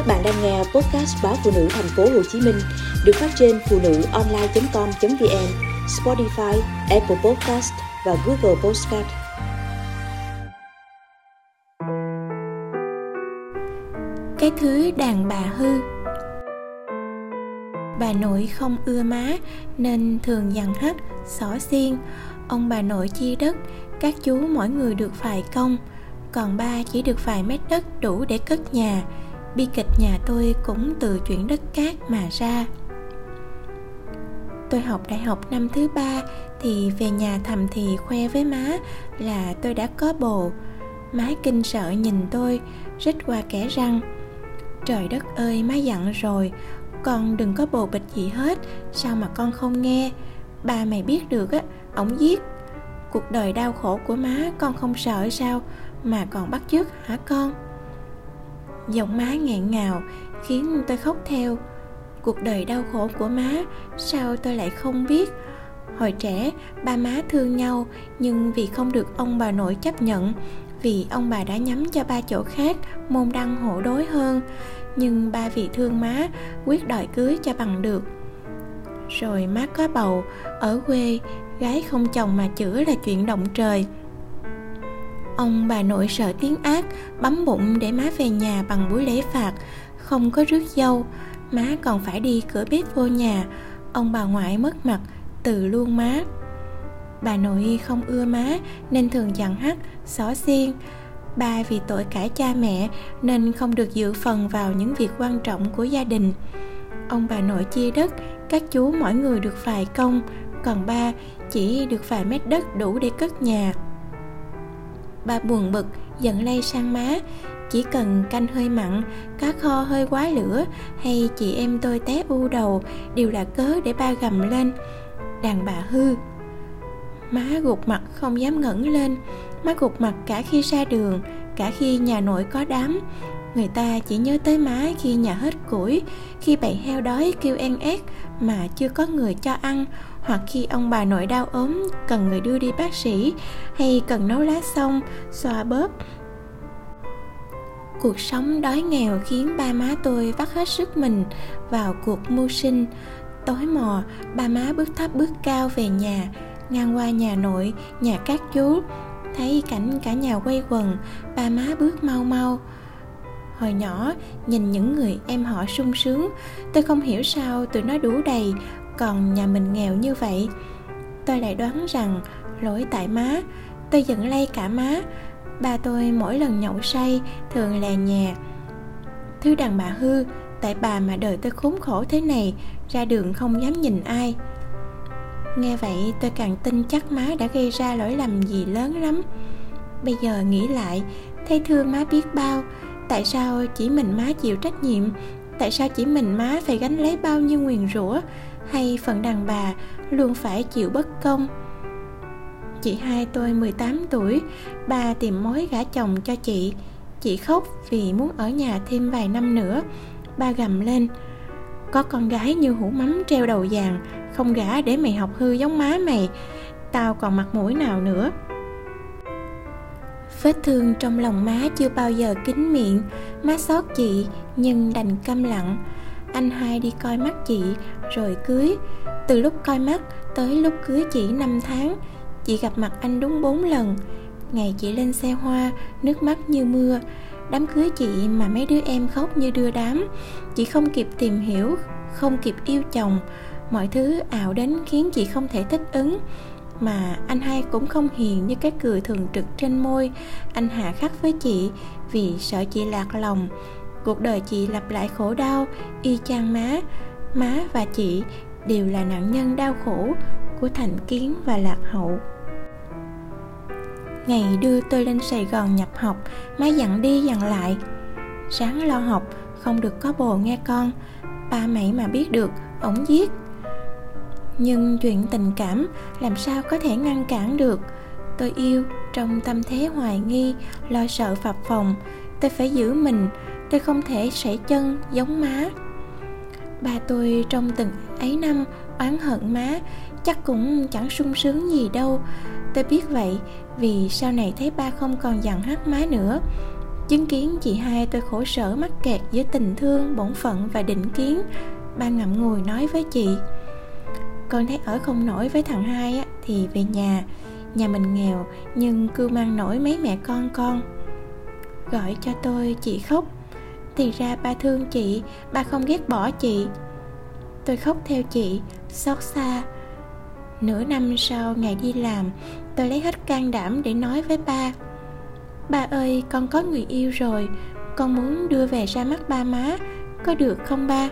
Các bạn đang nghe podcast báo phụ nữ thành phố Hồ Chí Minh được phát trên phụ nữ online.com.vn, Spotify, Apple Podcast và Google Podcast. Cái thứ đàn bà hư Bà nội không ưa má nên thường dằn hắt, xỏ xiên. Ông bà nội chia đất, các chú mỗi người được vài công, còn ba chỉ được vài mét đất đủ để cất nhà bi kịch nhà tôi cũng từ chuyện đất cát mà ra. Tôi học đại học năm thứ ba thì về nhà thầm thì khoe với má là tôi đã có bồ. Má kinh sợ nhìn tôi, rít qua kẻ răng, trời đất ơi, má dặn rồi, con đừng có bồ bịch gì hết, sao mà con không nghe? Ba mày biết được á, ổng giết. Cuộc đời đau khổ của má, con không sợ sao mà còn bắt chước hả con? Giọng má nghẹn ngào, khiến tôi khóc theo. Cuộc đời đau khổ của má, sao tôi lại không biết? Hồi trẻ, ba má thương nhau, nhưng vì không được ông bà nội chấp nhận, vì ông bà đã nhắm cho ba chỗ khác, môn đăng hộ đối hơn. Nhưng ba vì thương má, quyết đòi cưới cho bằng được. Rồi má có bầu, ở quê, gái không chồng mà chữa là chuyện động trời. Ông bà nội sợ tiếng ác Bấm bụng để má về nhà bằng buổi lễ phạt. Không có rước dâu Má còn phải đi cửa bếp vô nhà. Ông bà ngoại mất mặt Từ luôn má. Bà nội không ưa má Nên thường dặn hắt, xỏ xiên. Ba vì tội cãi cha mẹ Nên không được dự phần vào những việc quan trọng của gia đình. Ông bà nội chia đất Các chú mỗi người được vài công Còn ba chỉ được vài mét đất đủ để cất nhà. Ba buồn bực, giận lây sang má. Chỉ cần canh hơi mặn, cá kho hơi quá lửa Hay chị em tôi té u đầu Đều là cớ để ba gầm lên. Đàn bà hư. Má gục mặt không dám ngẩng lên. Má gục mặt cả khi ra đường Cả khi nhà nội có đám. Người ta chỉ nhớ tới má khi nhà hết củi, Khi bầy heo đói kêu en ét Mà chưa có người cho ăn, hoặc khi ông bà nội đau ốm cần người đưa đi bác sĩ hay cần nấu lá xong, xoa bóp. Cuộc sống đói nghèo khiến ba má tôi vắt hết sức mình vào cuộc mưu sinh. Tối mò, ba má bước thấp bước cao về nhà, ngang qua nhà nội, nhà các chú. Thấy cảnh cả nhà quay quần, ba má bước mau mau hồi nhỏ, nhìn những người em họ sung sướng, tôi không hiểu sao tụi nó đủ đầy, còn nhà mình nghèo như vậy. Tôi lại đoán rằng, lỗi tại má, tôi giận lây cả má. Ba tôi mỗi lần nhậu say thường lè nhè. thứ đàn bà hư, tại bà mà đời tôi khốn khổ thế này, ra đường không dám nhìn ai. Nghe vậy, tôi càng tin chắc má đã gây ra lỗi lầm gì lớn lắm. Bây giờ nghĩ lại, thấy thương má biết bao tại sao chỉ mình má chịu trách nhiệm? Tại sao chỉ mình má phải gánh lấy bao nhiêu nguyền rủa? Hay phận đàn bà luôn phải chịu bất công? Chị hai tôi 18 tuổi, ba tìm mối gả chồng cho chị. Chị khóc vì muốn ở nhà thêm vài năm nữa. Ba gầm lên, có con gái như hũ mắm treo đầu vàng, không gả để mày học hư giống má mày. Tao còn mặt mũi nào nữa? Vết thương trong lòng má chưa bao giờ kín miệng. Má xót chị, nhưng đành câm lặng. Anh hai đi coi mắt chị, rồi cưới. Từ lúc coi mắt tới lúc cưới chị 5 tháng, chị gặp mặt anh đúng 4 lần. Ngày chị lên xe hoa, nước mắt như mưa. Đám cưới chị mà mấy đứa em khóc như đưa đám. Chị không kịp tìm hiểu, không kịp yêu chồng. Mọi thứ ảo đến khiến chị không thể thích ứng mà anh hai cũng không hiền như cái cười thường trực trên môi. Anh hạ khắc với chị, vì sợ chị lạc lòng. Cuộc đời chị lặp lại khổ đau, y chang má. Má và chị đều là nạn nhân đau khổ của thành kiến và lạc hậu. Ngày đưa tôi lên sài gòn nhập học, má dặn đi dặn lại. Sáng lo học, không được có bồ nghe con. Ba mày mà biết được, ổng giết nhưng chuyện tình cảm làm sao có thể ngăn cản được? Tôi yêu trong tâm thế hoài nghi, lo sợ phập phồng. Tôi phải giữ mình, tôi không thể sảy chân giống má. Ba tôi trong từng ấy năm oán hận má, chắc cũng chẳng sung sướng gì đâu. Tôi biết vậy vì sau này thấy ba không còn dặn hát má nữa. Chứng kiến chị hai tôi khổ sở mắc kẹt giữa tình thương, bổn phận và định kiến, ba ngậm ngùi nói với chị con thấy ở không nổi với thằng hai á, thì về nhà nhà mình nghèo nhưng cứ mang nổi mấy mẹ con con. Gọi cho tôi chị khóc. Thì ra ba thương chị ba không ghét bỏ chị. Tôi khóc theo chị xót xa. Nửa năm sau ngày đi làm tôi lấy hết can đảm để nói với ba. Ba ơi con có người yêu rồi con muốn đưa về ra mắt ba má có được không ba?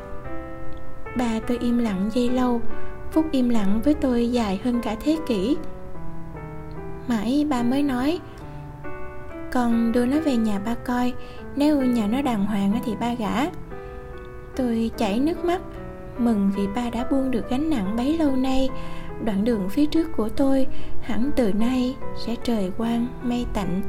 Ba tôi im lặng giây lâu phút im lặng với tôi dài hơn cả thế kỷ. Mãi ba mới nói, con đưa nó về nhà ba coi, nếu nhà nó đàng hoàng thì ba gả. Tôi chảy nước mắt, mừng vì ba đã buông được gánh nặng bấy lâu nay. Đoạn đường phía trước của tôi hẳn từ nay sẽ trời quang mây tạnh.